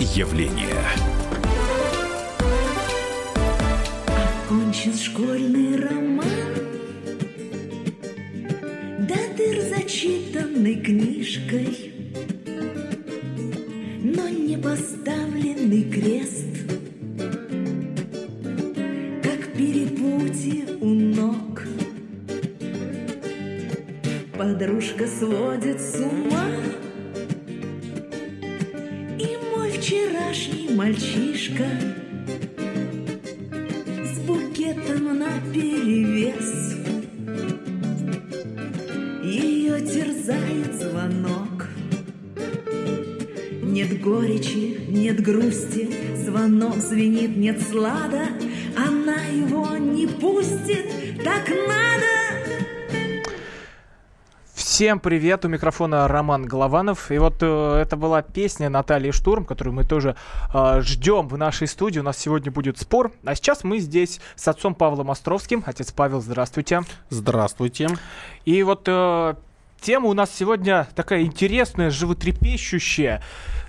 явление. Окончен школьный роман. Да ты зачитанной книжкой. Но не поставленный крест. Как перепутье у ног. Подружка сводит с ума Всем привет, у микрофона Роман Голованов. И вот э, это была песня Натальи Штурм, которую мы тоже э, ждем в нашей студии. У нас сегодня будет спор. А сейчас мы здесь с отцом Павлом Островским. Отец Павел, здравствуйте. Здравствуйте. И вот э, тема у нас сегодня такая интересная, животрепещущая.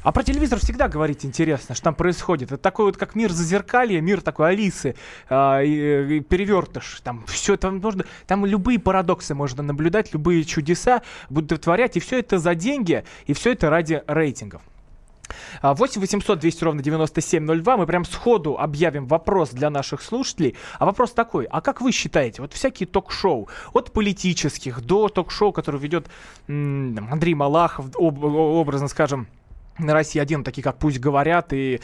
А про телевизор всегда говорить интересно, что там происходит. Это такой вот как мир зазеркалья, мир такой Алисы, э, и, и перевертыш. Там все это можно, там любые парадоксы можно наблюдать, любые чудеса будут вытворять, и все это за деньги, и все это ради рейтингов. 8 800 200 ровно 9702. Мы прям сходу объявим вопрос для наших слушателей. А вопрос такой, а как вы считаете, вот всякие ток-шоу, от политических до ток-шоу, который ведет Андрей Малахов, об- образно скажем, на России один, такие как «Пусть говорят» и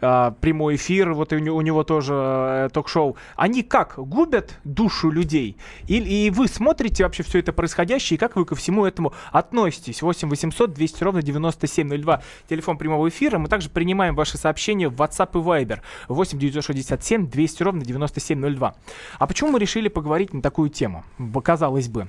э, прямой эфир, вот у, у него тоже э, ток-шоу, они как, губят душу людей? И, и вы смотрите вообще все это происходящее, и как вы ко всему этому относитесь? 8 800 200 ровно 9702, телефон прямого эфира. Мы также принимаем ваши сообщения в WhatsApp и Viber 8 967 200 ровно 9702. А почему мы решили поговорить на такую тему? Казалось бы.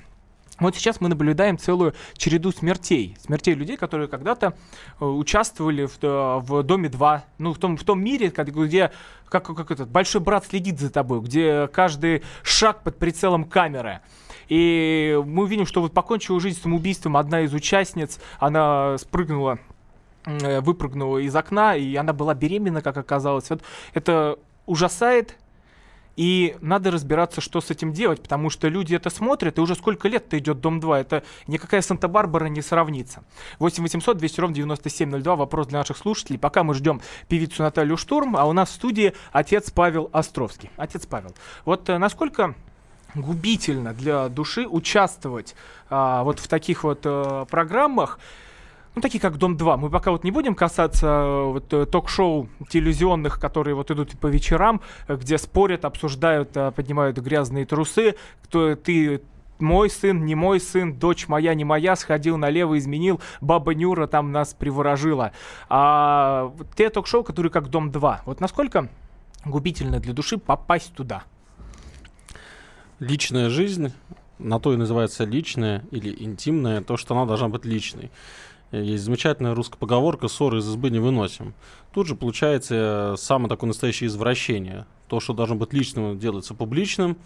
Вот сейчас мы наблюдаем целую череду смертей. Смертей людей, которые когда-то э, участвовали в, э, в Доме 2, ну, в том, в том мире, где как, как этот большой брат следит за тобой, где каждый шаг под прицелом камеры. И мы увидим, что вот покончила жизнь самоубийством одна из участниц, она спрыгнула э, выпрыгнула из окна, и она была беременна, как оказалось. Вот это ужасает, и надо разбираться, что с этим делать, потому что люди это смотрят, и уже сколько лет-то идет Дом 2, это никакая Санта-Барбара не сравнится. 8 800 200 ровно 9702, вопрос для наших слушателей. Пока мы ждем певицу Наталью Штурм, а у нас в студии отец Павел Островский. Отец Павел, вот э, насколько губительно для души участвовать а, вот в таких вот э, программах, ну, такие как «Дом-2». Мы пока вот не будем касаться э, вот, э, ток-шоу телевизионных, которые вот идут по вечерам, э, где спорят, обсуждают, поднимают грязные трусы, кто ты мой сын, не мой сын, дочь моя, не моя, сходил налево, изменил, баба Нюра там нас приворожила. А те ток-шоу, которые как «Дом-2», вот насколько губительно для души попасть туда? Личная жизнь, на то и называется личная или интимная, то, что она должна быть личной. Э, Есть замечательная русская поговорка «ссоры из избы не выносим». Тут же получается э, самое такое настоящее извращение. То, что должно быть личным, делается публичным.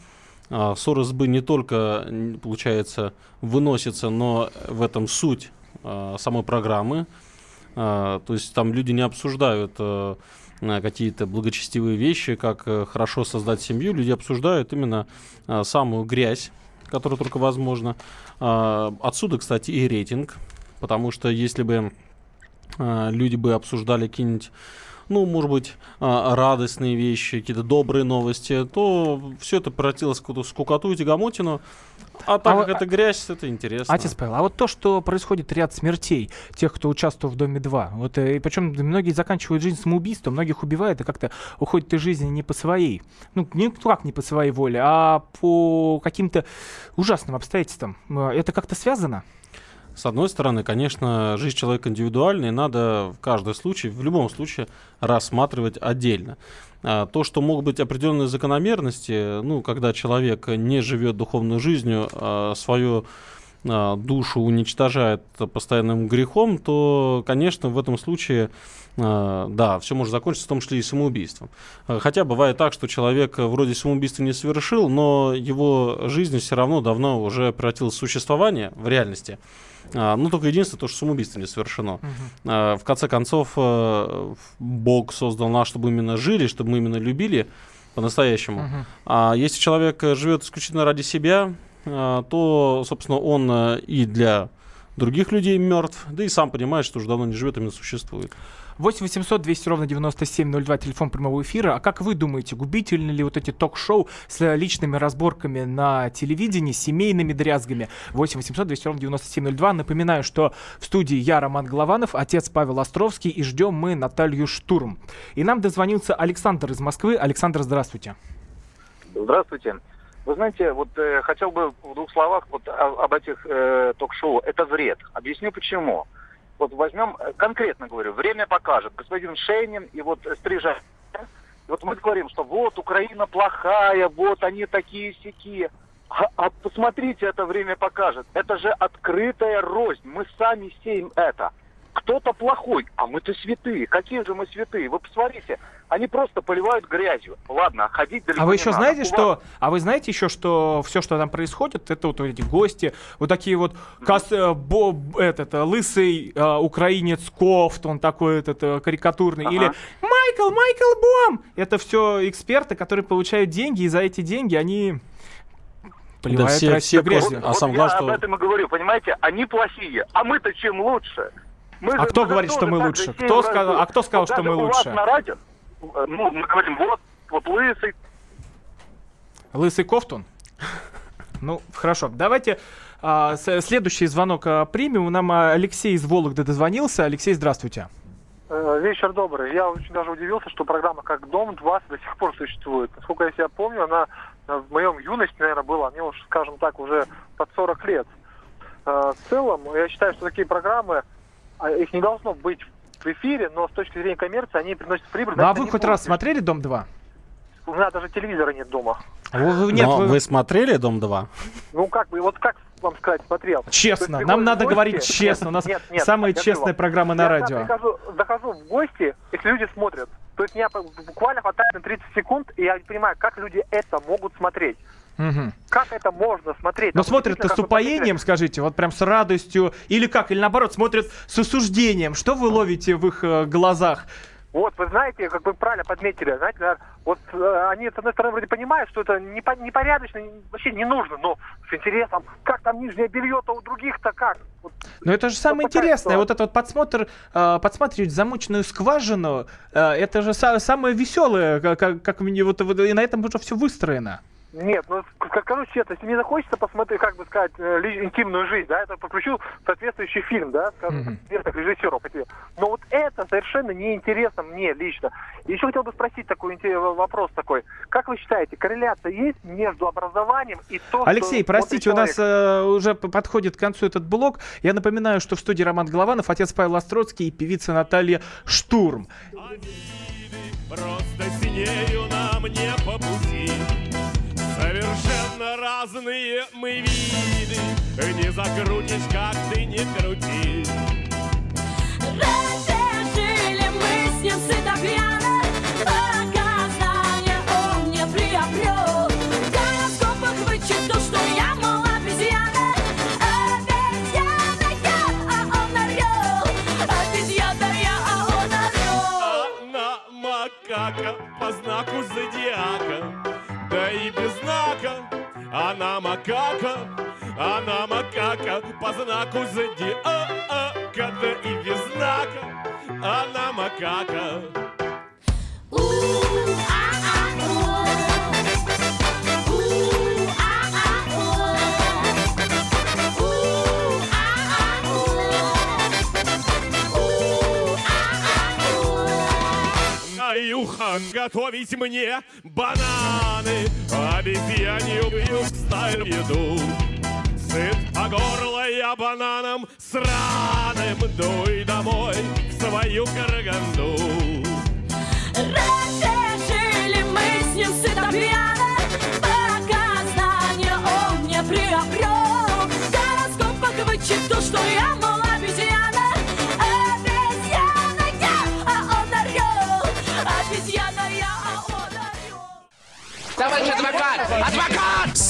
А Ссор из избы не только, получается, выносится, но в этом суть а, самой программы. А, То есть там люди не обсуждают э, какие-то благочестивые вещи, как хорошо создать семью. Люди обсуждают именно самую грязь, которая только возможно. А, Отсюда, кстати, и рейтинг, потому что если бы а, люди бы обсуждали какие-нибудь ну, может быть, а, радостные вещи, какие-то добрые новости, то все это превратилось в какую-то скукоту и тягомотину. А так А как вот- это грязь, это интересно. Отец Павел, а вот то, что происходит ряд смертей тех, кто участвовал в Доме 2, вот, э, и причем многие заканчивают жизнь самоубийством, многих убивают и как-то уходят из жизни не по своей, ну, не как не по своей воле, а по каким-то ужасным обстоятельствам. Э, Это как-то связано? С одной стороны, конечно, жизнь человека индивидуальная, и надо в каждый случай, в любом случае, рассматривать отдельно. А, То, что могут быть определенные закономерности, ну, когда человек не живет духовной жизнью, а свое а, душу уничтожает постоянным грехом, то, конечно, в этом случае а, да, все может закончиться в том числе и самоубийством. Хотя бывает так, что человек вроде самоубийства не совершил, но его жизнь все равно давно уже превратилась в существование в реальности. Ну, только единственное, то, что самоубийство не совершено. Uh-huh. В конце концов, э, Бог создал нас, чтобы именно жили, чтобы мы именно любили по-настоящему. Uh-huh. А если человек живет исключительно ради себя, а, то, собственно, он э, и для других людей мертв, да и сам понимает, что уже давно не живет, именно существует. 8 800 200 ровно 9702, телефон прямого эфира. А как вы думаете, губительны ли вот эти ток-шоу с личными разборками на телевидении, семейными дрязгами? 8 800 200 ровно 9702. Напоминаю, что в студии я, Роман Голованов, отец Павел Островский, и ждем мы Наталью Штурм. И нам дозвонился Александр из Москвы. Александр, здравствуйте. Здравствуйте. Вы знаете, вот э, хотел бы в двух словах вот о, об этих э, ток-шоу. Это вред. Объясню почему. Вот возьмем, э, конкретно говорю, время покажет. Господин Шейнин и вот Стрижа. Вот мы говорим, что вот Украина плохая, вот они такие сякие. А, а посмотрите, это время покажет. Это же открытая рознь. Мы сами сеем это кто-то плохой, а мы-то святые. Какие же мы святые? Вы посмотрите, они просто поливают грязью. Ладно, ходить далеко А вы еще надо. знаете, что... А вы знаете еще, что все, что там происходит, это вот эти гости, вот такие вот... Кас, э, бо, этот, э, лысый э, украинец Кофт, он такой этот э, карикатурный. Ага. Или Майкл, Майкл Бом! Это все эксперты, которые получают деньги, и за эти деньги они поливают да, все, все грязью. Вот, а сам вот глаз, я что... об этом и говорю, понимаете, они плохие, а мы-то чем лучше? Мы а же, кто говорит, что мы лучше? Кто сказал, а кто сказал, вот что мы лучше? на радио, ну, мы говорим, вот, вот лысый. Лысый Кофтун? Ну, хорошо. Давайте а, следующий звонок а, примем. Нам а, Алексей из Вологды дозвонился. Алексей, здравствуйте. Э, вечер добрый. Я очень даже удивился, что программа как «Дом-2» до сих пор существует. Насколько я себя помню, она в моем юности, наверное, была. Мне уж, скажем так, уже под 40 лет. Э, в целом, я считаю, что такие программы а их не должно быть в эфире, но с точки зрения коммерции они приносят прибыль. Ну а вы хоть раз смотрели «Дом-2»? У меня даже телевизора нет дома. Нет, Но вы... вы смотрели «Дом-2»? Ну как бы, вот как вам сказать, смотрел. Честно, нам надо гости... говорить честно. У нас нет, нет, самая честная вам. программа на я радио. Я захожу, захожу в гости, если люди смотрят. То есть меня буквально хватает на 30 секунд, и я понимаю, как люди это могут смотреть. Угу. Как это можно смотреть? Но смотрят-то с упоением, скажите, вот прям с радостью, или как, или наоборот, смотрят с осуждением. Что вы ловите в их э, глазах? Вот, вы знаете, как вы правильно подметили, знаете, наверное, вот э, они, с одной стороны, вроде понимают, что это непорядочно, вообще не нужно, но с интересом, как там нижнее белье-то у других-то как? Вот, но это же самое интересное, что... вот этот вот подсмотр, э, подсматривать замоченную скважину, э, это же са- самое веселое, как, как мне вот, вот, и на этом уже все выстроено. Нет, ну скажу честно, если мне захочется посмотреть, как бы сказать, э, интимную жизнь, да, это подключу соответствующий фильм, да, скажем, mm-hmm. режиссеров. Но вот это совершенно неинтересно мне лично. Еще хотел бы спросить такой вопрос такой. Как вы считаете, корреляция есть между образованием и то, Алексей, что простите, у нас э, уже подходит к концу этот блок. Я напоминаю, что в студии Роман Голованов, отец Павел Остроцкий и певица Наталья Штурм. Просто синею нам не по пути. Совершенно разные мы виды. Не закрутишь, как ты не крути. Раньше знаку зодиака, да и без знака. Она макака. Юхан, готовить мне бананы, обезьянью пью стаю еду. Сыт по горло сраным, дуй домой в свою Караганду. Раньше жили мы с ним сыто пьяно, пока знания он не приобрел. Гороскоп Значит, то, что я, мол, обезьяна Обезьяна я, а он орел Обезьяна я, а он орел Товарищ адвокат! Адвокат!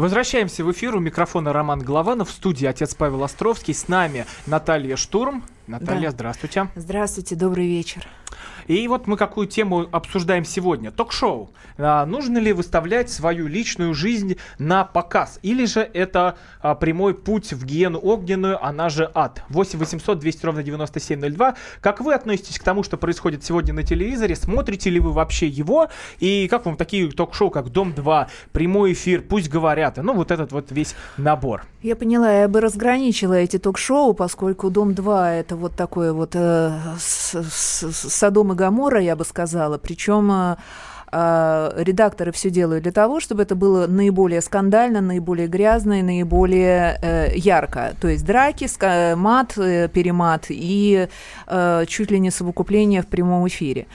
Возвращаемся в эфир. У микрофона Роман Голованов. В студии отец Павел Островский. С нами Наталья Штурм. Наталья, Да. здравствуйте. Здравствуйте, добрый вечер. И вот мы какую тему обсуждаем сегодня. Ток-шоу. А, нужно ли выставлять свою личную жизнь на показ? Или же это а, прямой путь в гиену огненную, она же ад? 8 800 200 ровно 9702. Как вы относитесь к тому, что происходит сегодня на телевизоре? Смотрите ли вы вообще его? И как вам такие ток-шоу, как «Дом-2», прямой эфир, «Пусть говорят», ну вот этот вот весь набор. Я поняла, я бы разграничила эти ток-шоу, поскольку «Дом-2» — это вот такое вот э, Содом и Гамора, я бы сказала. Причем э, э, редакторы все делают для того, чтобы это было наиболее скандально, наиболее грязно и наиболее э, ярко. То есть драки, ска- мат, э, перемат и э, чуть ли не совокупление в прямом эфире.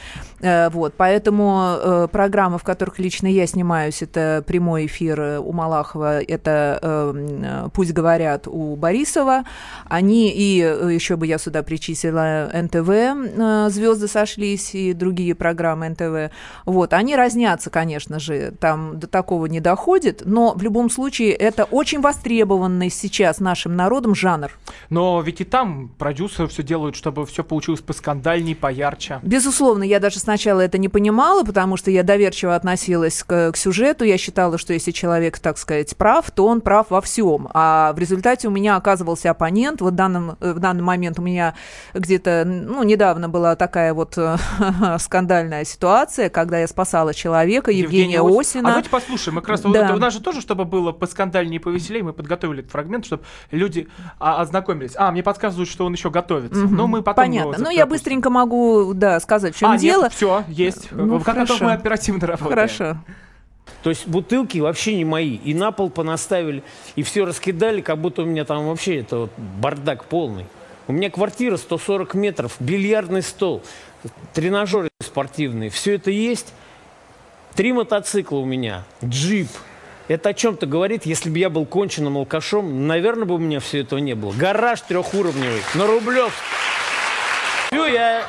Э, вот, поэтому э, программы, в которых лично я снимаюсь, это прямой эфир э, у Малахова, это «Пусть говорят» у Борисова. Они, и еще бы я сюда причислила НТВ, «Звезды сошлись» и другие программы НТВ. Вот, они разнятся, конечно же, там до такого не доходит, но в любом случае это очень востребованный сейчас нашим народом жанр. Но ведь и там продюсеры все делают, чтобы все получилось поскандальней, поярче. Безусловно, я даже сначала это не понимала, потому что я доверчиво относилась к, к сюжету. Я считала, что если человек, так сказать, прав, то он прав во всем. А в результате у меня оказывался оппонент. Вот в, данном, э, в данный момент у меня где-то, ну, недавно была такая вот э, скандальная ситуация, когда я спасала человека, Евгения Ос- Осина. А давайте послушаем. Мы как раз вот Да. это у нас же тоже, чтобы было поскандальнее и повеселее, мы подготовили этот фрагмент, чтобы люди а, ознакомились. А, мне подсказывают, что он еще готовится. Мгм. Ну, мы потом Понятно. его Ну, я быстренько могу, да, сказать, в чем а, дело. Все, есть. Ну, как хорошо. мы оперативно работаем. Хорошо. То есть бутылки вообще не мои. И на пол понаставили, и все раскидали, как будто у меня там вообще это вот бардак полный. У меня квартира 140 метров, бильярдный стол, тренажеры спортивные. Все это есть. Три мотоцикла у меня, джип. Это о чем-то говорит, если бы я был конченным алкашом, наверное, бы у меня все этого не было. Гараж трехуровневый, на Рублевск. Все, я...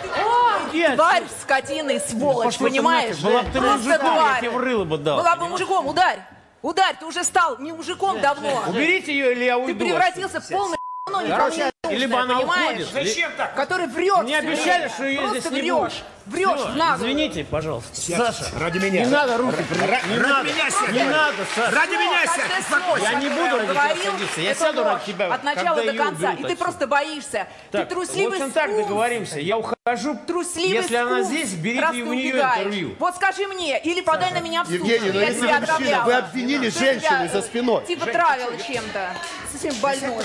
Я- Тварь, скотина и сволочь, Пошла ты понимаешь? нахер, Была бы ты Просто мужиком, я тварь. тебе в рыло бы дал. Была бы мужиком, ударь! Ударь, ты уже стал не мужиком давно. Уберите ее, или я Ты уйду. превратился в полный Короче, не она уходит, Зачем так? Который врет. Мне всё обещали, что ее здесь не врешь. будет. Врешь, Всё, нагло. Извините, пожалуйста. Саша, ради меня. Не надо руки. Ра- не ради надо. меня сядь. Не надо, Саша. Ради меня сядь. Я не буду ради тебя садиться. Я сяду ради тебя, От начала до конца. И ты просто боишься. Так, ты трусливый в общем, так договоримся. Я ухожу. Трусливый Если она здесь, берите у нее убегаешь. интервью. Вот скажи мне, или подай на меня в суд. Евгений, ну я если мужчина, вы обвинили женщину за спиной. Типа травила чем-то. Совсем больной.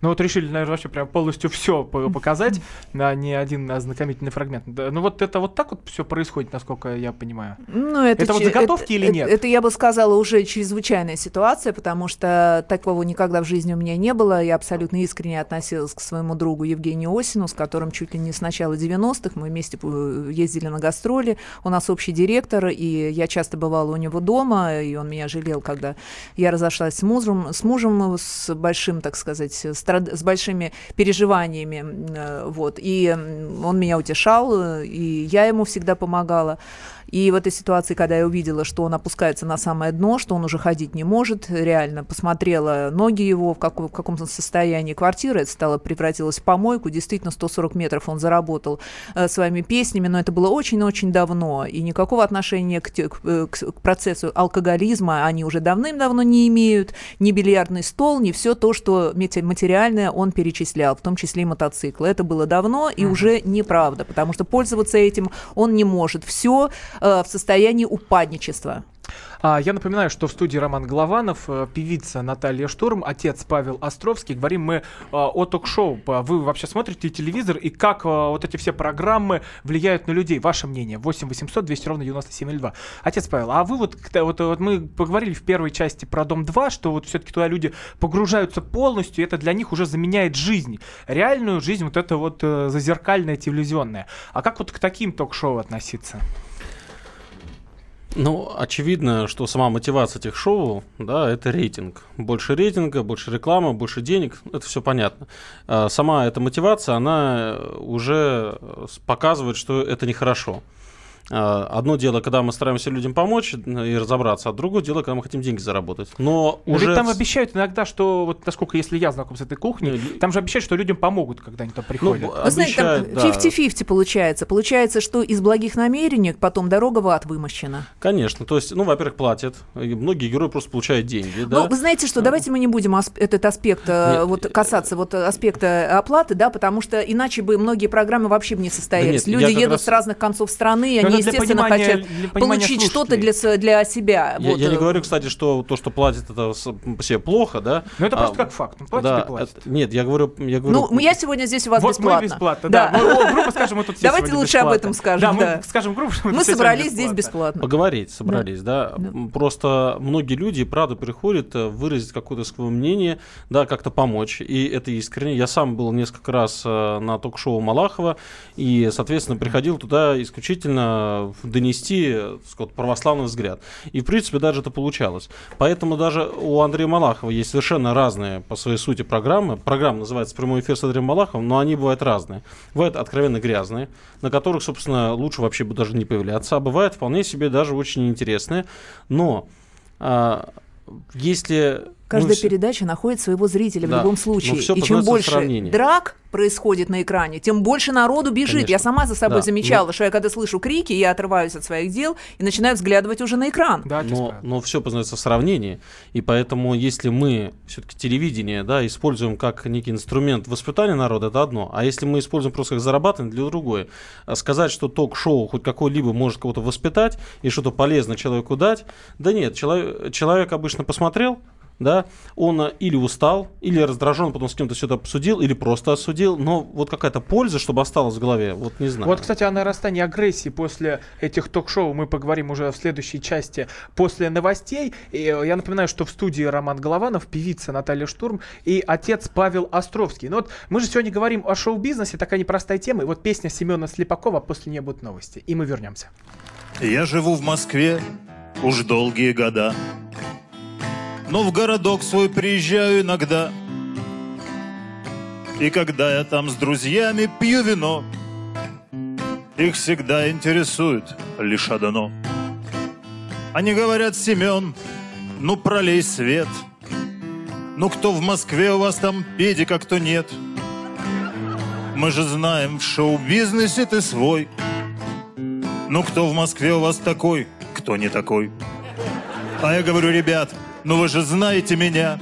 Ну вот решили, наверное, вообще прям полностью все показать на не один ознакомительный фрагмент. Да, Ну вот это вот так вот все происходит, насколько я понимаю. Ну, это, Это вот заготовки или это- нет? Это, я бы сказала, уже чрезвычайная ситуация, потому что такого никогда в жизни у меня не было. Я абсолютно искренне относилась к своему другу Евгению Осину, с которым чуть ли не с начала 90-х мы вместе э, ездили на гастроли. У нас общий директор, и я часто бывала у него дома, и он меня жалел, когда я разошлась с мужем, с мужем с большим, так сказать, с большими переживаниями, э, вот. И он меня утешал, э, и я ему всегда помогала. И в этой ситуации, когда я увидела, что он опускается на самое дно, что он уже ходить не может, реально посмотрела ноги его, в, каком- в каком состоянии квартира, это стало, превратилось в помойку, действительно 140 метров он заработал э, своими песнями, но это было очень-очень давно, и никакого отношения к, э, к к процессу алкоголизма они уже давным-давно не имеют, ни бильярдный стол, ни все то, что материальное он перечислял, в том числе и мотоциклы. Это было давно и уже неправда, потому что пользоваться этим он не может. Все в состоянии упадничества. А, я напоминаю, что в студии Роман Голованов, э, певица Наталья Штурм, отец Павел Островский. Говорим мы э, о ток-шоу. Вы вообще смотрите телевизор и как э, вот эти все программы влияют на людей? Ваше мнение? 8 800 200 ровно 9702. Отец Павел, а вы вот, вот, вот мы поговорили в первой части про Дом-2, что вот все-таки туда люди погружаются полностью, и это для них уже заменяет жизнь. Реальную жизнь, вот это вот э, зазеркальная, телевизионная. А как вот к таким ток-шоу относиться? Ну, очевидно, что сама мотивация этих шоу, да, это рейтинг. Больше рейтинга, больше рекламы, больше денег, это все понятно. А Сама эта мотивация, она уже показывает, что это нехорошо. А, Одно дело, когда мы стараемся людям помочь э, и разобраться, а другое дело, когда мы хотим деньги заработать. Но Но уже ведь там обещают иногда, что вот насколько если я знаком с этой кухней, там же обещают, что людям помогут, когда они туда приходят. Вы знаете, там обещают, да. 50-50 получается. Получается, что из благих намерений потом дорога в ад вымощена. Конечно, то есть, ну, во-первых, платят. И многие герои просто получают деньги, да. Ну, вы знаете что, давайте мы не будем асп- этот аспект э, Нет, вот касаться вот э, аспекта оплаты, да, потому что иначе бы многие программы вообще бы не состоялись. Да нет, Люди едут раз- с разных концов страны, Но они, это для естественно, понимания- хотят для понимания получить что-то для, для себя. Я, Вот, я не э, говорю, кстати, что то, что платят, это себе плохо, да. Ну, это просто А, как факт. Платят да, и платят. это- нет, я говорю, я говорю. Ну, я сегодня здесь у вас вот бесплатно. мы бесплатно, да. Мы- о, грубо скажем, мы тут все Давайте лучше об бесплатно. этом скажем, Да, мы да. скажем грубо, что мы Мы все собрались сегодня здесь бесплатно. Поговорить собрались, да. М, Просто многие люди, правда, приходят э, выразить какое-то свое мнение, да, как-то помочь. И это искренне. Я сам был несколько раз э, на ток-шоу Малахова, и, соответственно, приходил туда исключительно донести сказать, православный взгляд. И, в принципе, даже это получалось. Поэтому даже у Андрея Малахова есть совершенно разные по своей сути программы. Программа называется «Прямой эфир с Андреем Малаховым», но они бывают разные. Бывают откровенно грязные, на которых, собственно, лучше вообще бы даже не появляться. А бывают вполне себе даже очень интересные. Но а, если... Каждая всё- передача находит своего зрителя в Да. любом Но случае. всё и чем в больше сравнении. драк происходит на экране, тем больше народу бежит. Конечно. Я сама за собой Да. замечала, Но- что я когда слышу крики, я отрываюсь от своих дел и начинаю взглядывать уже на экран. но, но все познается в сравнении, и поэтому если мы все-таки телевидение, да, используем как некий инструмент воспитания народа, это одно, а если мы используем просто как зарабатывание, для другое. А Сказать, что ток-шоу хоть какой-либо может кого-то воспитать и что-то полезное человеку дать, да нет, человек, человек обычно посмотрел, да, он а, или устал, или раздражен, потом с кем-то что-то обсудил, или просто осудил, но вот какая-то польза, чтобы осталась в голове, вот не знаю. Вот, кстати, о нарастании агрессии после этих ток-шоу мы поговорим уже в следующей части после новостей. И э, я напоминаю, что в студии Роман Голованов, певица Наталья Штурм и отец Павел Островский. Ну вот мы же сегодня говорим о шоу-бизнесе, такая непростая тема. И вот песня Семена Слепакова «После нее будут новости». И мы вернемся. Я живу в Москве уж долгие года, но в городок свой приезжаю иногда. И когда я там с друзьями пью вино, их всегда интересует лишь одно. Они говорят, Семен, ну пролей свет. Ну кто в Москве у вас там педик, а кто нет? Мы же знаем, в шоу-бизнесе ты свой. Ну кто в Москве у вас такой, кто не такой? А я говорю, ребят, ну вы же знаете меня.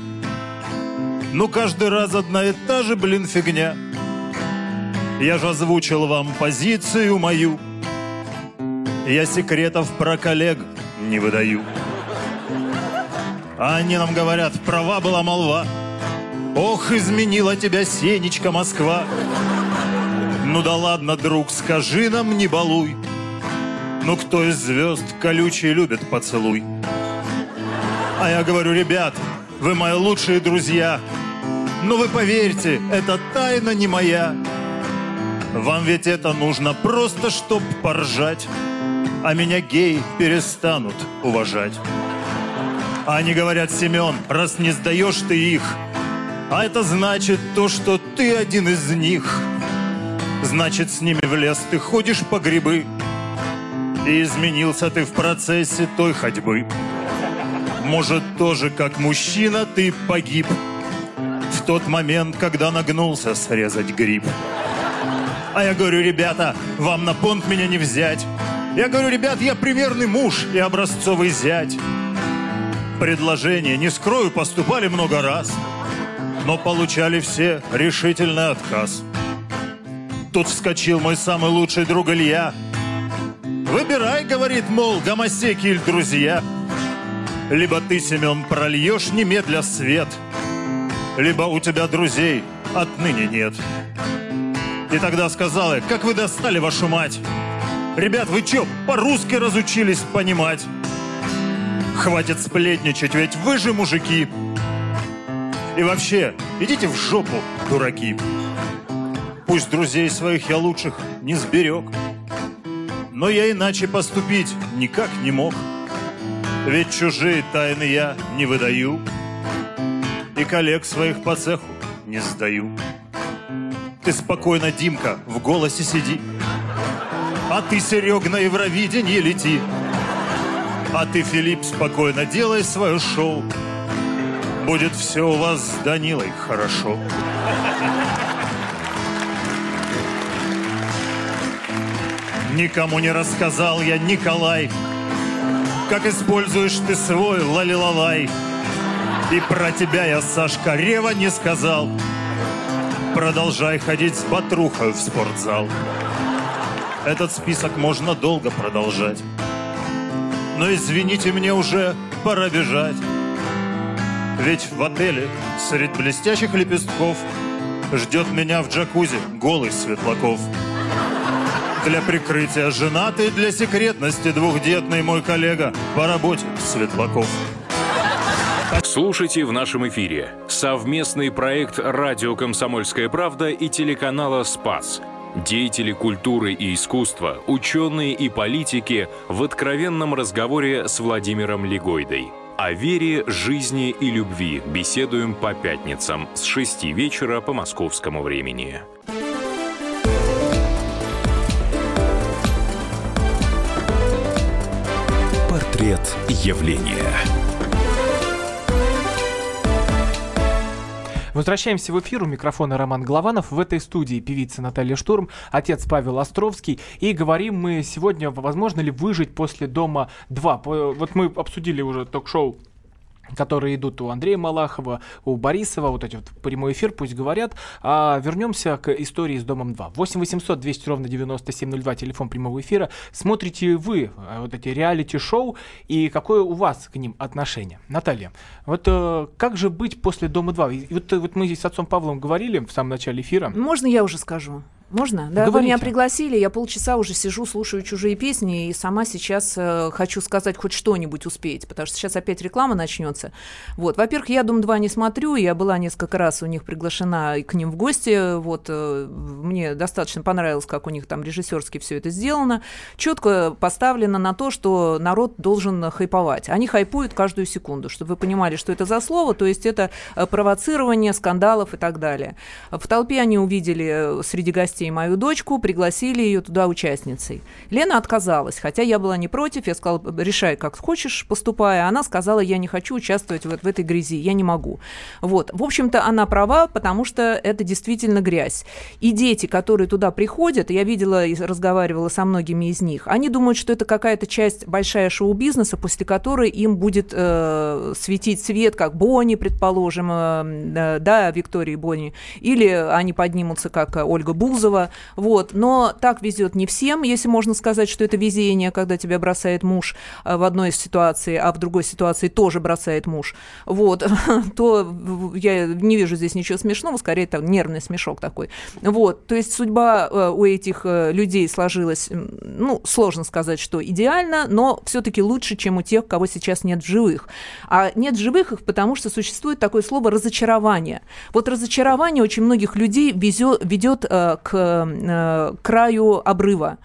Ну каждый раз одна и та же, блин, фигня. Я же озвучил вам позицию мою. Я секретов про коллег не выдаю. А они нам говорят, права была молва. Ох, изменила тебя Сенечка Москва. Ну да ладно, друг, скажи нам, не балуй. Ну кто из звезд колючий любит поцелуй? А я говорю, ребят, вы мои лучшие друзья. Но вы поверьте, это тайна не моя. Вам ведь это нужно просто, чтоб поржать. А меня геи перестанут уважать. А Они говорят, Семен, раз не сдаешь ты их, а это значит то, что ты один из них. Значит, с ними в лес ты ходишь по грибы. И изменился ты в процессе той ходьбы. Может, тоже как мужчина ты погиб В тот момент, когда нагнулся срезать гриб. А я говорю, ребята, вам на понт меня не взять. Я говорю, ребят, я примерный муж и образцовый зять. Предложения, не скрою, поступали много раз, но получали все решительный отказ. Тут вскочил мой самый лучший друг Илья. Выбирай, говорит, мол, гомосеки или друзья. Либо ты, Семен, прольешь немедля свет, Либо у тебя друзей отныне нет. И тогда сказала, как вы достали вашу мать? Ребят, вы чё, по-русски разучились понимать? Хватит сплетничать, ведь вы же мужики. И вообще, идите в жопу, дураки. Пусть друзей своих я лучших не сберег. Но я иначе поступить никак не мог. Ведь чужие тайны я не выдаю. И коллег своих по цеху не сдаю. Ты спокойно, Димка, в голосе сиди. А ты, Серег, на Евровиденье лети. А ты, Филипп, спокойно делай свое шоу. Будет все у вас с Данилой хорошо. Никому не рассказал я, Николай, Как используешь ты свой лалилалай. И про тебя я, Сашка, Рева не сказал. Продолжай ходить с батрухой в спортзал. Этот список можно долго продолжать. Но извините, мне уже пора бежать. Ведь в отеле среди блестящих лепестков Ждет меня в джакузи голый Светлаков. Для прикрытия женатый, для секретности двухдетный мой коллега по работе Светлаков. Слушайте в нашем эфире совместный проект «Радио Комсомольская правда» и телеканала «Спас». Деятели культуры и искусства, ученые и политики в откровенном разговоре с Владимиром Легойдой. О вере, жизни и любви беседуем по пятницам с 6 вечера по московскому времени. Портрет явления. Возвращаемся в эфир. У микрофона Роман Голованов. В этой студии певица Наталья Штурм, отец Павел Островский. И говорим мы сегодня, возможно ли выжить после «Дома 2». Вот мы обсудили уже ток-шоу которые идут у Андрея Малахова, у Борисова, вот эти вот прямой эфир, пусть говорят. А вернемся к истории с Домом 2. 8 800 200 ровно 9702, телефон прямого эфира. Смотрите вы э, вот эти реалити-шоу и какое у вас к ним отношение? Наталья, вот э, как же быть после Дома 2? И вот, э, вот мы с отцом Павлом говорили в самом начале эфира. Можно я уже скажу? Можно? Да, вы Говорите. меня пригласили, я полчаса уже сижу, слушаю чужие песни, и сама сейчас э, хочу сказать хоть что-нибудь успеть, потому что сейчас опять реклама начнется. Вот, во-первых, я Дом 2 не смотрю, я была несколько раз у них приглашена к ним в гости, вот, э, мне достаточно понравилось, как у них там режиссерски все это сделано, четко поставлено на то, что народ должен хайповать. Они хайпуют каждую секунду, чтобы вы понимали, что это за слово, то есть это э, провоцирование скандалов и так далее. В толпе они увидели э, среди гостей мою дочку, пригласили ее туда участницей. Лена отказалась, хотя я была не против, я сказала, решай, как хочешь, поступая. Она сказала, я не хочу участвовать вот в этой грязи, я не могу. Вот. В общем-то, она права, потому что это действительно грязь. И дети, которые туда приходят, я видела и разговаривала со многими из них, они думают, что это какая-то часть большая шоу-бизнеса, после которой им будет э, светить свет, как Бонни, предположим, э, э, да, Виктории Бонни, или они поднимутся, как э, Ольга Бузова, вот. Но так везет не всем, если можно сказать, что это везение, когда тебя бросает муж э, в одной ситуации, а в другой ситуации тоже бросает муж. Вот. То я не вижу здесь ничего смешного, скорее это нервный смешок такой. Вот. То есть судьба э, у этих э, людей сложилась, ну, сложно сказать, что идеально, но все-таки лучше, чем у тех, кого сейчас нет в живых. А нет в живых их, потому что существует такое слово разочарование. Вот разочарование очень многих людей везё- ведет э, э, краю обрыва.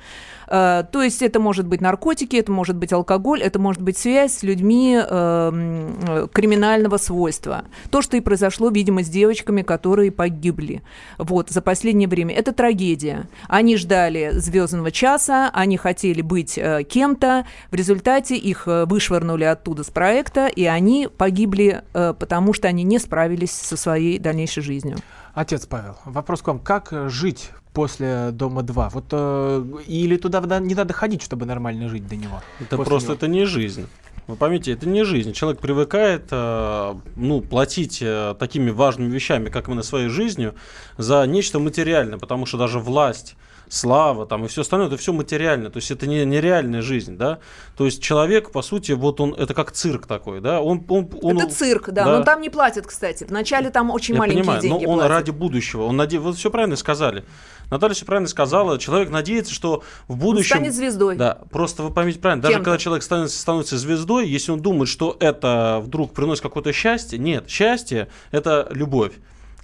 Э, То есть это может быть наркотики, это может быть алкоголь, это может быть связь с людьми э, криминального свойства. То, что и произошло, видимо, с девочками, которые погибли вот, за последнее время. Это трагедия. Они ждали звездного часа, они хотели быть кем-то, в результате их вышвырнули оттуда с проекта, и они погибли, потому что они не справились со своей дальнейшей жизнью. Отец Павел, вопрос к вам. Как жить после Дома 2? Вот, э, или туда да- не надо ходить, чтобы нормально жить до него? Это просто него? это не жизнь. Вы поймите, это не жизнь. Человек привыкает э, ну, платить э, такими важными вещами, как именно своей жизнью, за нечто материальное, потому что даже власть слава там и все остальное, это все материально, то есть это не нереальная жизнь, да, то есть человек, по сути, вот он, это как цирк такой, да, он... он, он Это цирк, да, но там не платят, кстати. Вначале там очень я маленькие понимаю, деньги но он платят. ради будущего, он наде... вы все правильно сказали. Наталья все правильно сказала, человек надеется, что в будущем... станет звездой. Да, просто вы поймите правильно, даже когда человек становится, становится звездой, если он думает, что это вдруг приносит какое-то счастье, нет, счастье – это любовь.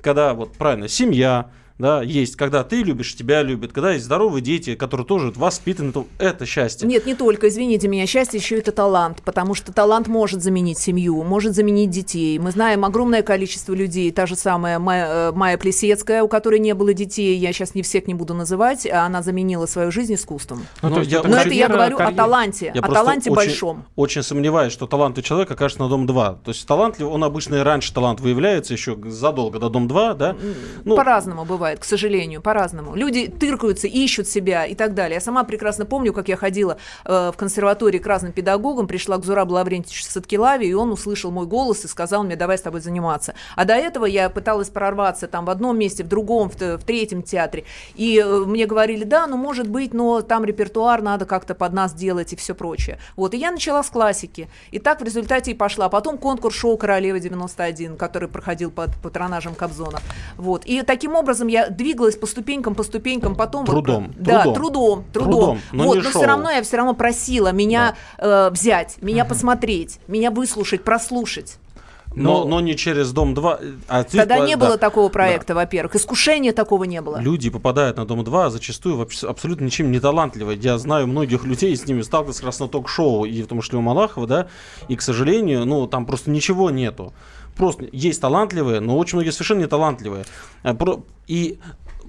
Когда, вот правильно, семья, да, есть, когда ты любишь, тебя любят, когда есть здоровые дети, которые тоже воспитаны, то это счастье. Нет, не только, извините меня, счастье еще это талант, потому что талант может заменить семью, может заменить детей. Мы знаем огромное количество людей, та же самая Майя, э, Майя Плесецкая, у которой не было детей, я сейчас не всех не буду называть, а она заменила свою жизнь искусством. Ну, то есть я это Но это я карьера, говорю о карьера. таланте, Я о таланте очень- большом. Очень сомневаюсь, что талант у человека окажется на Дом-2. То есть талантлив, он обычно и раньше талант выявляется, еще задолго до Дом-2, да? Ну, По-разному бывает, к сожалению, по-разному. Люди тыркаются, ищут себя и так далее. Я сама прекрасно помню, как я ходила э, в консерватории к разным педагогам, пришла к Зурабу Лаврентьевичу Садкилаве, и он услышал мой голос и сказал мне, давай с тобой заниматься. А до этого я пыталась прорваться там в одном месте, в другом, в, в третьем театре. И э, мне говорили, да, ну может быть, но там репертуар надо как-то под нас делать и все прочее. Вот, и я начала с классики. И так в результате и пошла. Потом конкурс шоу «Королева 91», который проходил под патронажем Кобзона. Вот. И таким образом я двигалась по ступенькам, по ступенькам, потом... вот- Трудом, да, трудом. трудом, трудом. Трудом, но вот, но шоу. все равно я все равно просила меня э, взять, меня посмотреть, меня выслушать, прослушать. но, но не через Дом-2. А здесь Тогда не да. было такого проекта, во-первых. Искушения такого не было. Люди попадают на Дом-2 зачастую вообще абсолютно ничем не талантливые. Я знаю многих людей, с ними сталкивался как раз на ток-шоу, и в том числе у Малахова, да, и, к сожалению, ну, там просто ничего нету. Просто есть талантливые, но очень многие совершенно не талантливые. А И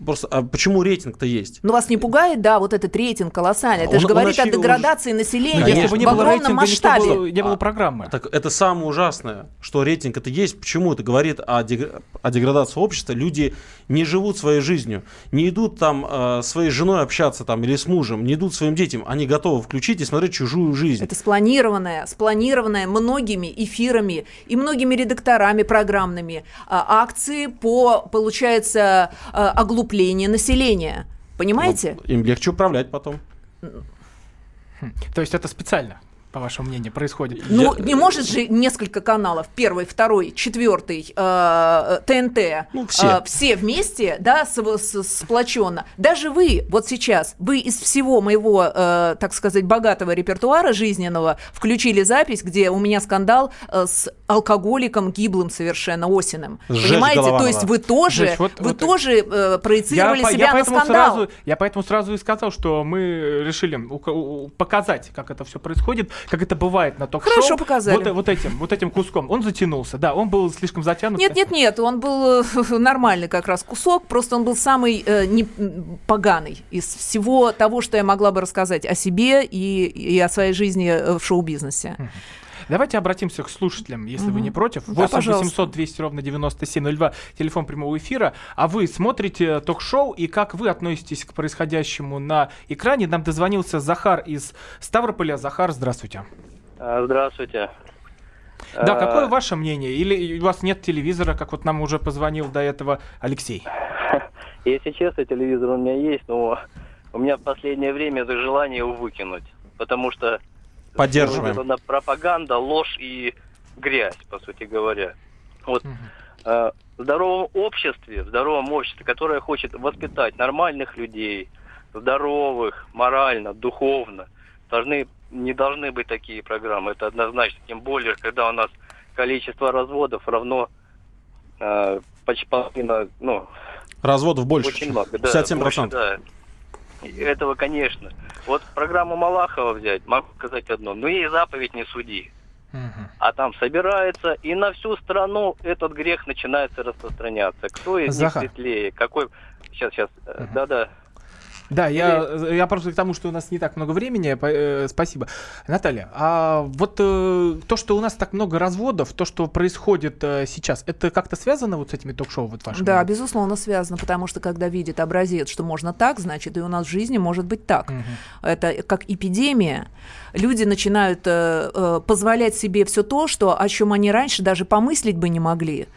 просто, а почему рейтинг-то есть? Но вас не пугает, да, вот этот рейтинг колоссальный. Это Он- же он говорит о очевидно- деградации населения Ну, если бы не в было огромном рейтинга, не, масштабе. было, не было программы. Так это самое ужасное, что рейтинг это есть. Почему это говорит о, дег- о деградации общества? Люди не живут своей жизнью, не идут там э, своей женой общаться там или с мужем, не идут своим детям. Они готовы включить и смотреть чужую жизнь. Это спланированное, спланированное многими эфирами и многими редакторами программными а, акции по, получается, а, оглуплению населения. Понимаете? Ну, им легче управлять потом. То есть это специально, по вашему мнению, происходит? Ну, не может же несколько каналов, первый, второй, четвертый, э, ТНТ, Ну, все. э, все вместе, да, с- с- сплоченно. Даже вы, вот сейчас, вы из всего моего, э, так сказать, богатого репертуара жизненного включили запись, где у меня скандал э, с алкоголиком гиблым совершенно Осиным. Сжечь Понимаете? То Голованова. есть вы тоже, Сжечь, вот- вы вот- тоже э, проецировали по- себя на поэтому скандал. Сразу, я поэтому сразу и сказал, что мы решили показать, как это все происходит, как это бывает на ток-шоу. Хорошо показали. Вот, вот этим, вот этим куском. Он затянулся, да, он был слишком затянут. Нет, нет, нет, он был э, нормальный как раз кусок, просто он был самый э, не, поганый из всего того, что я могла бы рассказать о себе и, и о своей жизни э, в шоу-бизнесе. Давайте обратимся к слушателям, если вы Мгм. не против. Да, 8 пожалуйста. 800 200 ровно 9702, телефон прямого эфира. А вы смотрите ток-шоу, и как вы относитесь к происходящему на экране? Нам дозвонился Захар из Ставрополя. Захар, здравствуйте. А, Здравствуйте. Да, А, какое ваше мнение? Или у вас нет телевизора, как вот нам уже позвонил до этого Алексей? Если честно, телевизор у меня есть, но у меня в последнее время это желание его выкинуть. Потому что Поддерживаем. это пропаганда, ложь и грязь, по сути говоря. Вот э, в здоровом обществе, в здоровом обществе, которое хочет воспитать нормальных людей, здоровых, морально, духовно, должны, не должны быть такие программы. Это однозначно. Тем более, когда у нас количество разводов равно э, почти половина, ну, Разводов больше. очень много, да. 57%. больше, да. Этого, конечно. Вот программу Малахова взять, могу сказать одно. Ну, ей заповедь не суди. А там собирается, и на всю страну этот грех начинается распространяться. Кто из Захар. них светлее? Какой... Сейчас, сейчас. э, Да-да. Да, я, я просто к тому, что у нас не так много времени. э, спасибо. Наталья, а вот э, то, что у нас так много разводов, то, что происходит э, сейчас, это как-то связано вот с этими ток-шоу вот вашими? Да, безусловно, связано, потому что когда видит образец, что можно так, значит, и у нас в жизни может быть так. Это как эпидемия. Люди начинают э, э, позволять себе все то, что, о чем они раньше даже помыслить бы не могли.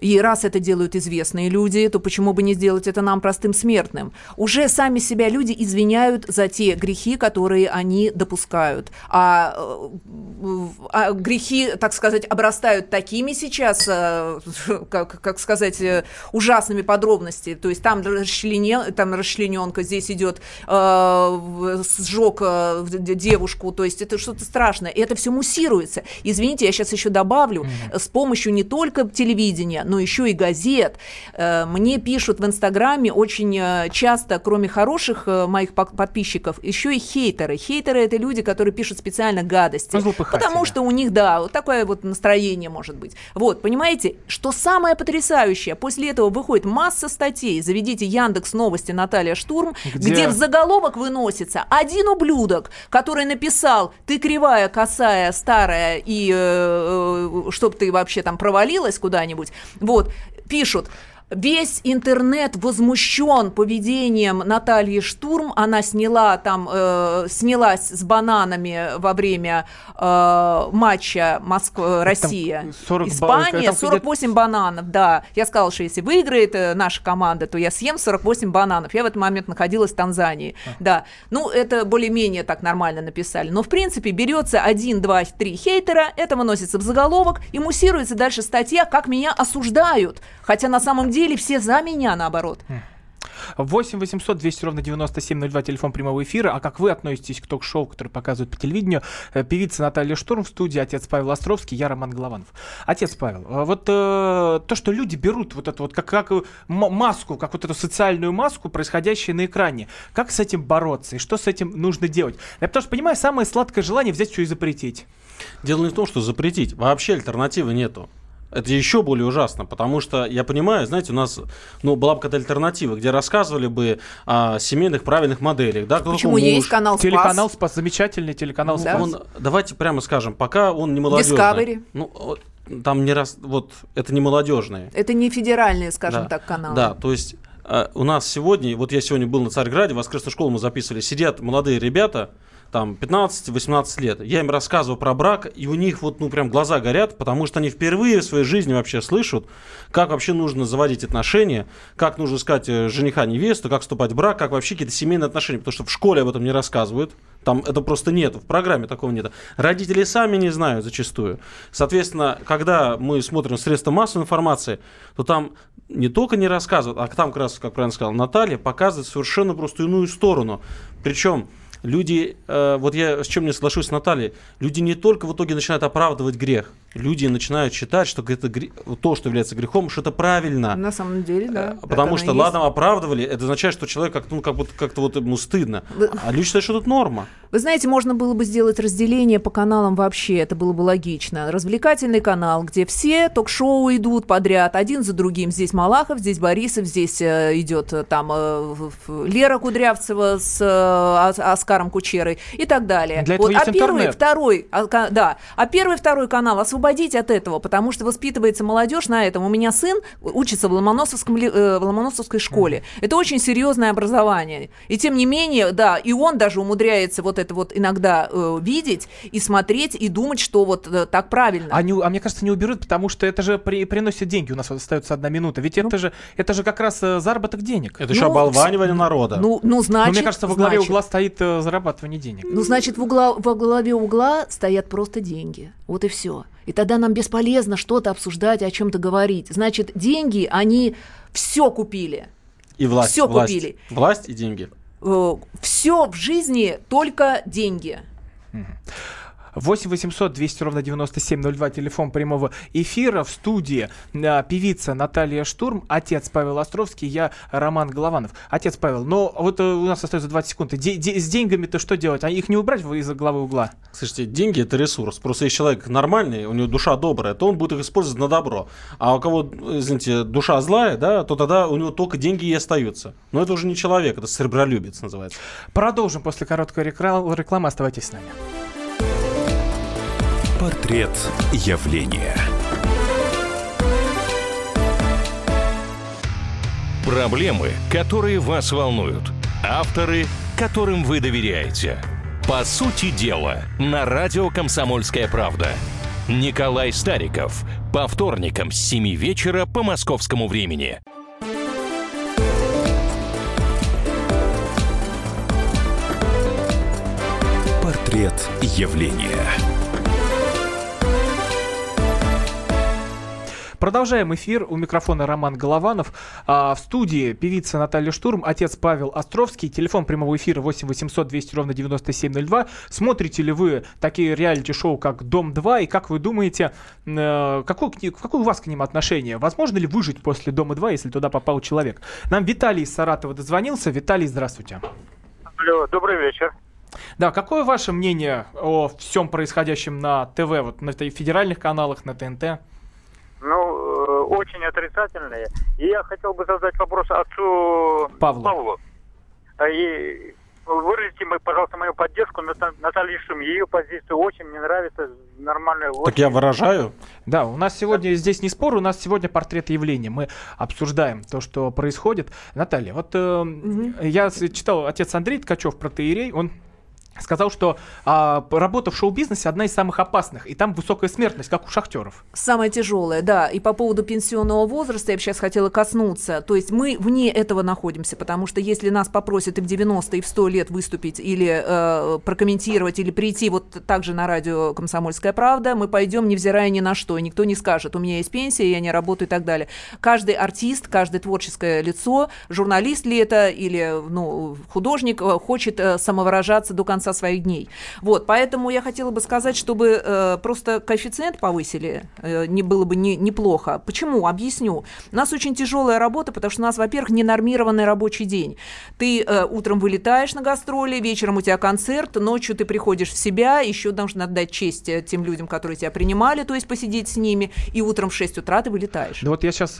И раз это делают известные люди, то почему бы не сделать это нам, простым смертным? Уже сами себя люди извиняют за те грехи, которые они допускают. А, э, а грехи, так сказать, обрастают такими сейчас, э, как, как сказать, э, ужасными подробностями. То есть там, расчленен, там расчлененка, здесь идет э, сжег девушку, то есть это что-то страшное. И это все муссируется. Извините, я сейчас еще добавлю, э, с помощью не только телевидения, но еще и газет. Э, Мне пишут в Инстаграме очень э, часто, кроме хороших э, моих подписчиков, еще и хейтеры. Хейтеры это люди, которые пишут специально гадости. Потому что у них, да, вот такое вот настроение может быть. Вот, понимаете, что самое потрясающее, после этого выходит масса статей. Заведите Яндекс Новости Наталья Штурм, Где- где, в заголовок выносится один ублюдок, который написал «ты кривая, косая, старая и э, чтоб ты вообще там провалилась куда-нибудь». Вот, пишут Весь интернет возмущен поведением Натальи Штурм. Она сняла там, э, снялась с бананами во время э, матча Москва, Россия, 40 ба- Испания. там 48 бананов, да. Я сказала, что если выиграет э, наша команда, то я съем 48 бананов. Я в этот момент находилась в Танзании. Да. Ну, это более-менее так нормально написали. Но, в принципе, берется один, два, три хейтера, это выносится в заголовок, и муссируется дальше статья, как меня осуждают. Хотя на самом деле все за меня, наоборот. 8 800 200 ровно 9702, телефон прямого эфира. А как вы относитесь к ток-шоу, которое показывают по телевидению? Э, Певица Наталья Штурм в студии, отец Павел Островский, я Роман Голованов. Отец Павел, э, вот э, то, что люди берут вот это вот как, как э, маску, как вот эту социальную маску, происходящую на экране, как с этим бороться и что с этим нужно делать? Я потому что понимаю, самое сладкое желание взять все и запретить. Дело не в том, что запретить. Вообще альтернативы нету. Это еще более ужасно, потому что я понимаю, знаете, у нас ну, была бы какая-то альтернатива, где рассказывали бы о семейных правильных моделях. Да, Почему такой есть муж. канал Спас? Телеканал Спас, замечательный телеканал Ну, Спас. он- давайте прямо скажем, пока он не молодежный. Discovery. Ну, там не раз, вот, это не молодежные. Это не федеральные, скажем Да. так, каналы. Да, то есть э, у нас сегодня, вот я сегодня был на Царьграде, в воскресную школу мы записывали, сидят молодые ребята, там 15-18 лет. Я им рассказываю про брак, и у них вот, ну, прям глаза горят, потому что они впервые в своей жизни вообще слышат, как вообще нужно заводить отношения, как нужно искать э, жениха, невесту, как вступать в брак, как вообще какие-то семейные отношения, потому что в школе об этом не рассказывают. Там это просто нет, в программе такого нет. Родители сами не знают зачастую. Соответственно, когда мы смотрим средства массовой информации, то там не только не рассказывают, а там как раз, как правильно сказала Наталья, показывают совершенно просто иную сторону. Причем люди, э, вот я с чем не соглашусь с Натальей, люди не только в итоге начинают оправдывать грех, люди начинают считать, что это гре- то, что является грехом, что это правильно. На самом деле, да. так Потому что ладно оправдывали, это означает, что человек как-то, ну, как будто как-то вот ему стыдно. А люди считают, что это норма. Вы знаете, можно было бы сделать разделение по каналам вообще, это было бы логично. Развлекательный канал, где все ток-шоу идут подряд, один за другим. Здесь Малахов, здесь Борисов, здесь э, идет э, там э, Лера Кудрявцева с э, Ос- Оскаром Кучерой и так далее. Для этого Вот, а первый, интернет. второй, а, да, а первый, второй канал освободить от этого, потому что воспитывается молодежь на этом. У меня сын учится в Ломоносовском, э, в Ломоносовской школе. Это очень серьезное образование. И тем не менее, да, и он даже умудряется вот это вот иногда э, видеть и смотреть и думать, что вот э, так правильно. А, не а мне кажется, не уберут, потому что это же при- приносит деньги. У нас вот остается одна минута. Ведь это же это же как раз э, заработок денег. Это еще оболванивание народа. Ну, ну, значит, Но мне кажется, во главе значит. угла стоит э, зарабатывание денег. Ну, значит, в угла, во главе угла стоят просто деньги. Вот и все. И тогда нам бесполезно что-то обсуждать, о чем-то говорить. Значит, деньги, они все купили. И власть. Всё власть. купили. Власть и деньги. все в жизни только деньги. 8 800 200 ровно 9702, телефон прямого эфира. В студии а, певица Наталья Штурм, отец Павел Островский, я Роман Голованов. Отец Павел, но вот э, у нас остается 20 секунд. Де- де- с деньгами-то что делать? А их не убрать в- из главы угла? Слушайте, деньги это ресурс. Просто если человек нормальный, у него душа добрая, то он будет их использовать на добро. А у кого, извините, душа злая, да, то тогда у него только деньги и остаются. Но это уже не человек, это сребролюбец называется. Продолжим после короткой рекла- рекламы. Оставайтесь с нами. Портрет явления. Проблемы, которые вас волнуют. Авторы, которым вы доверяете. По сути дела, на радио «Комсомольская правда». Николай Стариков. По вторникам с 7 вечера по московскому времени. Портрет явления. Продолжаем эфир. У микрофона Роман Голованов. А, в студии певица Наталья Штурм, отец Павел Островский. Телефон прямого эфира 8 800 200 ровно 9702. Смотрите ли вы такие реалити-шоу, как «Дом-2»? И как вы думаете, э, какое, какое у вас к ним отношение? Возможно ли выжить после «Дома-2», если туда попал человек? Нам Виталий из Саратова дозвонился. Виталий, здравствуйте. Алло, добрый вечер. Да, какое ваше мнение о всем происходящем на ТВ, вот на федеральных каналах, на ТНТ? Ну, э, очень отрицательные. И я хотел бы задать вопрос отцу Павлу. А, И выразите, мы, пожалуйста, мою поддержку Ната- Натальи Шум. Ее позицию очень мне нравится, нормальная. Так я выражаю. Да, у нас сегодня здесь не спор, у нас сегодня портрет явления. Мы обсуждаем то, что происходит. Наталья, вот э, я с- читал отец Андрей Ткачев про Таирей, он сказал, что а, работа в шоу-бизнесе одна из самых опасных, и там высокая смертность, как у шахтеров. Самое тяжелое, да. И по поводу пенсионного возраста я бы сейчас хотела коснуться. То есть мы вне этого находимся, потому что если нас попросят и в 90, и в 100 лет выступить, или э, прокомментировать, или прийти вот также на радио «Комсомольская правда», мы пойдем, невзирая ни на что. И никто не скажет, у меня есть пенсия, я не работаю и так далее. Каждый артист, каждое творческое лицо, журналист ли это, или ну, художник, э, хочет э, самовыражаться до конца своих дней. Вот, поэтому я хотела бы сказать, чтобы э, просто коэффициент повысили, э, не было бы не, неплохо. Почему? Объясню. У нас очень тяжелая работа, потому что у нас, во-первых, ненормированный рабочий день. Ты э, утром вылетаешь на гастроли, вечером у тебя концерт, ночью ты приходишь в себя, еще должен отдать честь э, тем людям, которые тебя принимали, то есть посидеть с ними, и утром в 6 утра ты вылетаешь. Да вот я сейчас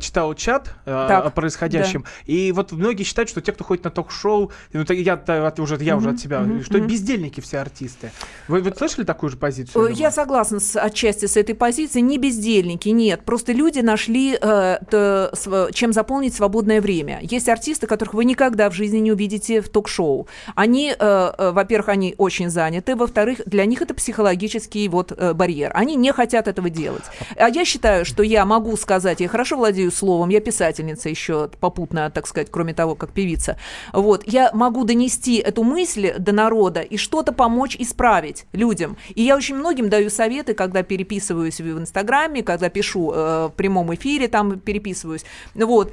читал чат э, Так, о происходящем, и вот многие считают, что те, кто ходит на ток-шоу, ну, я, от- уже, я уже Мгм, от себя, мгм, что мгм. бездельники все артисты. Вы, вы слышали такую же позицию? Э, Я согласна с, отчасти с этой позицией. Не бездельники, нет. Просто люди нашли, э, т- св- чем заполнить свободное время. Есть артисты, которых вы никогда в жизни не увидите в ток-шоу. Они, э, э, во-первых, они очень заняты, во-вторых, для них это психологический вот э, барьер. Они не хотят этого делать. А я считаю, что я могу сказать, я хорошо владею словом, я писательница еще попутно, так сказать, кроме того, как певица. Вот, я могу донести эту мысль до народа и что-то помочь исправить людям. И я очень многим даю советы, когда переписываюсь в Инстаграме, когда пишу э, в прямом эфире, там переписываюсь. Вот,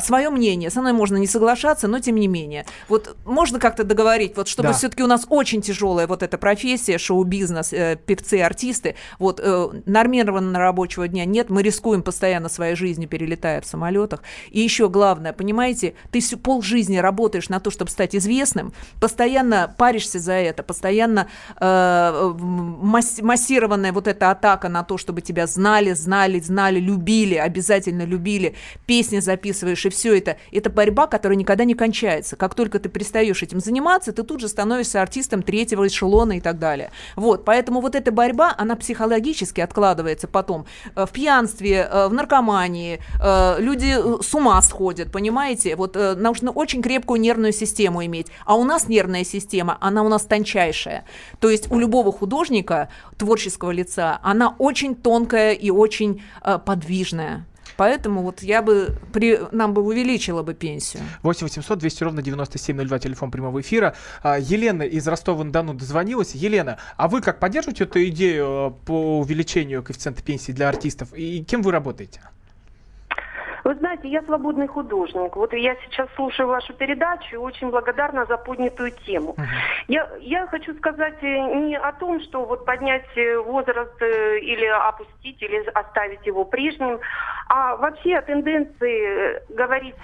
свое мнение. Со мной можно не соглашаться, но тем не менее. Вот можно как-то договорить, вот чтобы Да. все-таки у нас очень тяжелая вот эта профессия, шоу-бизнес, э, певцы, артисты. Вот э, нормированного рабочего дня нет, мы рискуем постоянно своей жизнью, перелетая в самолетах. И еще главное, понимаете, ты всю полжизни работаешь на то, чтобы стать известным, постоянно паришься за это, постоянно э, масс- массированная вот эта атака на то, чтобы тебя знали, знали, знали, любили, обязательно любили, песни записываешь, и все это. Это борьба, которая никогда не кончается. Как только ты перестаешь этим заниматься, ты тут же становишься артистом третьего эшелона и так далее. Вот, поэтому вот эта борьба, она психологически откладывается потом э, в пьянстве, э, в наркомании, э, люди с ума сходят, понимаете? Вот нужно очень крепкую нервную систему иметь. А у нас нервная система, она у нас тончайшая. То есть у любого художника, творческого лица, она очень тонкая и очень э, подвижная. Поэтому вот я бы, при, нам бы увеличила бы пенсию. 8 800 200 ровно 9702, телефон прямого эфира. А, Елена из Ростова-на-Дону дозвонилась. Елена, а вы как поддерживаете эту идею э, по увеличению коэффициента пенсии для артистов? И кем вы работаете? Вы знаете, я свободный художник. Вот я сейчас слушаю вашу передачу и очень благодарна за поднятую тему. Я, я хочу сказать э, не о том, что вот поднять э, возраст э, или опустить, или оставить его прежним, а вообще о тенденции говорить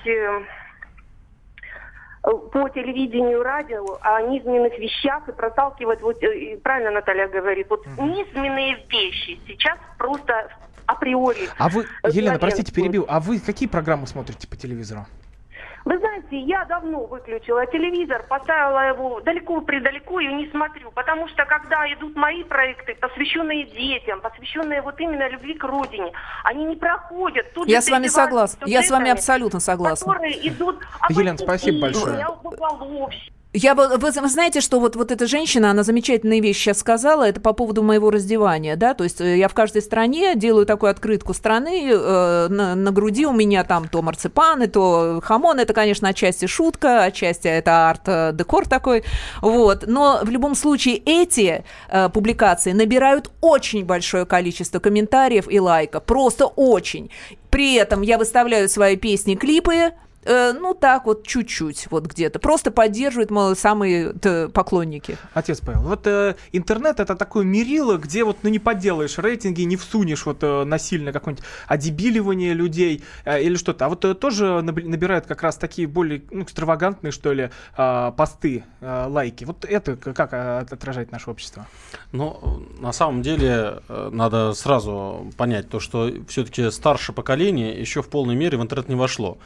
по телевидению, радио о низменных вещах и проталкивать, вот и правильно Наталья говорит, вот низменные вещи сейчас просто априори. А вы, Елена, простите, перебил, а вы какие программы смотрите по телевизору? Вы знаете, я давно выключила телевизор, поставила его далеко-предалеко и не смотрю, потому что когда идут мои проекты, посвященные детям, посвященные вот именно любви к родине, они не проходят. Тут Я с вами согласна. Я с вами абсолютно согласна. Которые идут Елена, спасибо большое. Я бы, вы знаете, что вот, вот эта женщина, она замечательные вещи сейчас сказала, это по поводу моего раздевания, да, то есть э, я в каждой стране делаю такую открытку страны, э, на, на груди у меня там то марципаны, то хамон, это, конечно, отчасти шутка, отчасти это арт-декор такой, вот, но в любом случае эти э, публикации набирают очень большое количество комментариев и лайков, просто очень. При этом я выставляю свои песни, клипы, э, ну так вот чуть-чуть вот где-то. Просто поддерживают мол, самые поклонники. Отец Павел, вот э, интернет это такое мерило, где вот ну не подделаешь рейтинги, не всунешь вот э, насильно какое-нибудь одебиливание людей э, или что-то. А вот э, тоже наб- набирают как раз такие более ну, экстравагантные, что ли, э, посты, э, лайки. Вот это как э, отражает наше общество? Ну, на самом деле, э, надо сразу понять то, что все-таки старшее поколение еще в полной мере в интернет не вошло.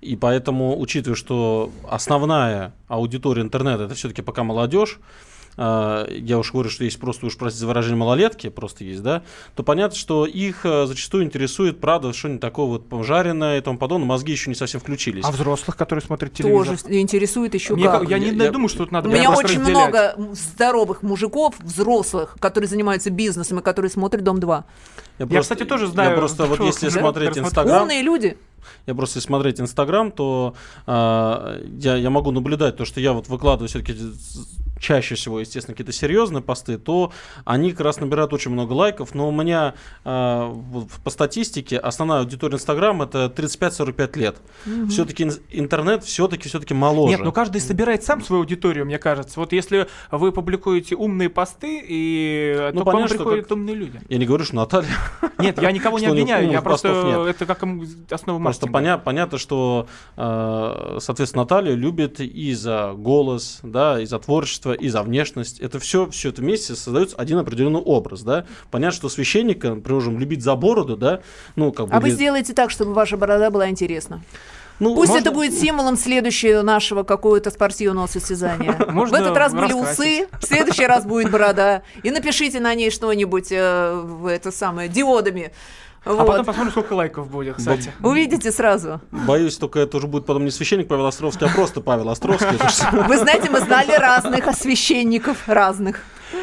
И поэтому, учитывая, что основная аудитория интернета это все-таки пока молодежь, я уж говорю, что есть просто уж простите за выражение малолетки, просто есть, да, то понятно, что их э, зачастую интересует, правда, что-нибудь такое вот пожаренное и тому подобное, мозги еще не совсем включились. А взрослых, которые смотрят телевизор? Тоже интересует еще Мне как. ка- я не Я- думаю, что тут надо У меня просто очень разделять. много здоровых мужиков, взрослых, которые занимаются бизнесом и которые смотрят «Дом-2». Я, кстати, тоже знаю Я просто вот если мужиков, смотреть Инстаграм, Умные люди. Я просто если смотреть Инстаграм, то а, я, я могу наблюдать то, что я вот выкладываю все-таки чаще всего, естественно, какие-то серьезные посты, то они как раз набирают очень много лайков. Но у меня а, вот по статистике основная аудитория Инстаграм это 35-45 лет. Мгм. Все-таки интернет все-таки все-таки моложе. Нет, ну каждый собирает сам свою аудиторию, мне кажется. Вот если вы публикуете умные посты, и Ну, то к вам понятно, что приходят как- умные люди. Я не говорю, что Наталья. Нет, я никого не обвиняю, я просто это как основа Просто маркетинга. поня- понятно, что, э, соответственно, Наталья любит и за голос, да, и за творчество, и за внешность. Это все, все это вместе создается один определенный образ, да. Понятно, что священника, например, любить за бороду, да, ну, как бы... А вы сделаете так, чтобы ваша борода была интересна. Ну, Пусть можно- это будет символом следующего нашего какого-то спортивного состязания. Можно в этот раз были усы, в следующий раз будет борода. И напишите на ней что-нибудь э, в это самое диодами. А Вот. потом посмотрим, сколько лайков будет, кстати. Увидите сразу. Боюсь, только это уже будет потом не священник Павел Островский, а просто Павел Островский. Вы знаете, мы знали разных священников, разных.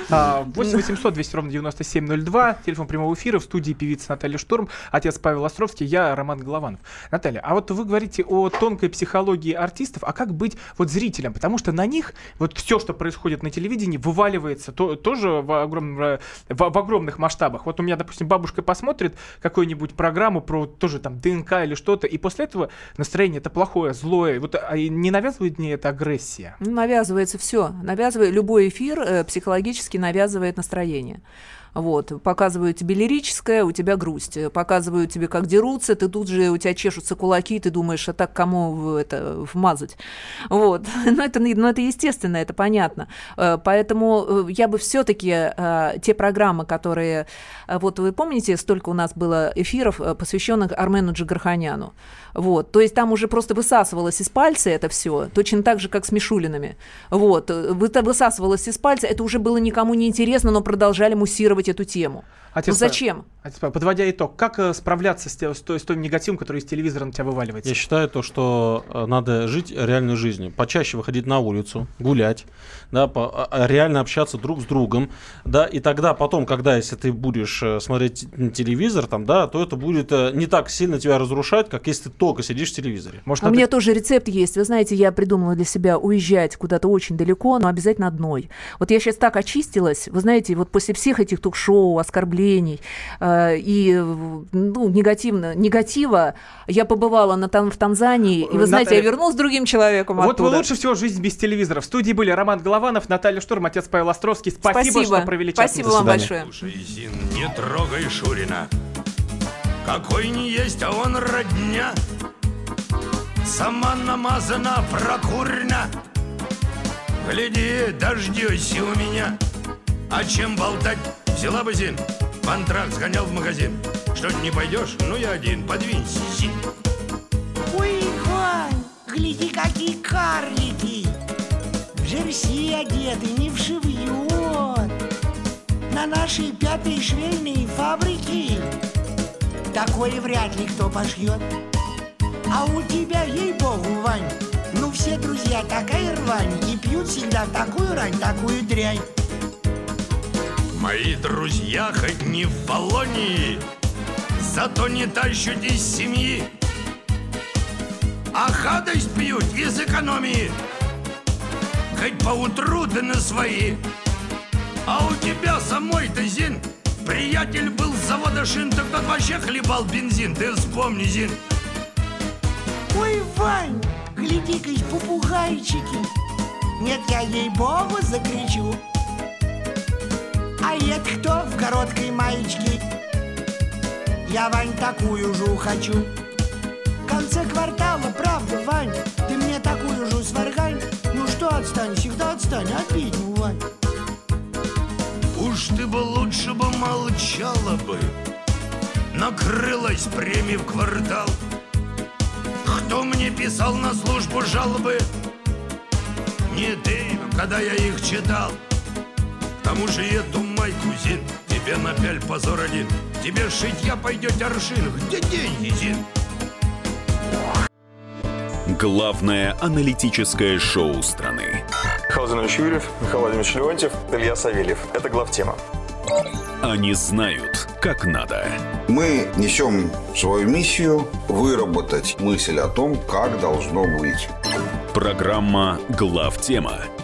А, 8 800 200 ровно 9702, телефон прямого эфира, в студии певица Наталья Штурм, отец Павел Островский, я Роман Голованов. Наталья, а вот вы говорите о тонкой психологии артистов, а как быть вот зрителям? Потому что на них вот все, что происходит на телевидении, вываливается то, тоже в, огромном, ра- в, в огромных масштабах. Вот у меня, допустим, бабушка посмотрит какую-нибудь программу про тоже там ДНК или что-то, и после этого настроение это плохое, злое. Вот а не навязывает мне это агрессия? Ну, Навязывается все. Навязывает любой эфир э, психологически навязывает настроение. Вот, показывают тебе лирическое, у тебя грусть. Э, Показывают тебе, как дерутся, ты тут же, у тебя чешутся кулаки, ты думаешь, а так кому это вмазать? Вот, но это, ну, это естественно, это понятно. Э, Поэтому э, я бы все-таки те программы, которые... э, Вот вы помните, столько у нас было эфиров, э, посвященных Армену Джигарханяну? Вот, то есть там уже просто высасывалось из пальца это все, точно так же, как с Мишулинами. Вот, э, это высасывалось из пальца, это уже было никому не интересно, но продолжали муссировать эту тему. Отец ну зачем? Отец подводя итог, как э, справляться с, с той- с тем негативом, который из телевизора на тебя вываливается? Я считаю то, что э, надо жить реальной жизнью. Почаще выходить на улицу, гулять, да, по- а- а реально общаться друг с другом, да, и тогда потом, когда, если ты будешь э, смотреть телевизор, там, да, то это будет не так сильно тебя разрушать, как если ты только сидишь в телевизоре. Может, А у меня тоже рецепт есть. Вы знаете, я придумала для себя уезжать куда-то очень далеко, но обязательно одной. Вот я сейчас так очистилась. Вы знаете, вот после всех этих ток-шоу, оскорблений э, и ну, негативно, негатива. Я побывала на, Тан- в Танзании, и вы знаете, я Наталья, вернулась с другим человеком Вот оттуда. вы лучше всего «Жизнь без телевизора». В студии были Роман Голованов, Наталья Штурм, отец Павел Островский. Спасибо, Спасибо. что провели час. Спасибо вам большое. Зин, не трогай Шурина. Какой не есть, а он родня. Сама намазана прокурена. Гляди, дождешься у меня. А чем болтать? Взяла бы Зин. В антракт сгонял в магазин. Что не пойдешь? Ну я один. Подвинься, Зин. Ой, Вань, гляди, какие карлики! В жерси одеты, не вшивьет. На нашей пятой швейной фабрике такое вряд ли кто пошьет. А у тебя, ей-богу, Вань, ну все друзья такая рвань и пьют всегда такую рань, такую дрянь. Мои друзья хоть не в Полонии, зато не тащат из семьи. А хадость пьют из экономии, хоть поутру да на свои. А у тебя самой-то, Зин, приятель был с завода шин, так тот вообще хлебал бензин, ты вспомни, Зин. Ой, Вань, гляди-ка, попугайчики. Нет, я ей-богу закричу. А кто в короткой маечке? Я, Вань, такую же хочу. В конце квартала, правда, Вань, ты мне такую же сваргань. Ну что, отстань, всегда отстань, ну, Вань. Уж ты бы лучше бы молчала бы, накрылась премией в квартал. Кто мне писал на службу жалобы? Не ты, когда я их читал. К тому же эту майку, Зин, тебе напяль позор один. Тебе шитья пойдет аршин. Где деньги, Зин? Главное аналитическое шоу страны. Михаил Зинович Юрьев, Михаил Владимирович Леонтьев, Илья Савельев. Это главтема. Они знают, как надо. Мы несем свою миссию выработать мысль о том, как должно быть. Программа «Главтема»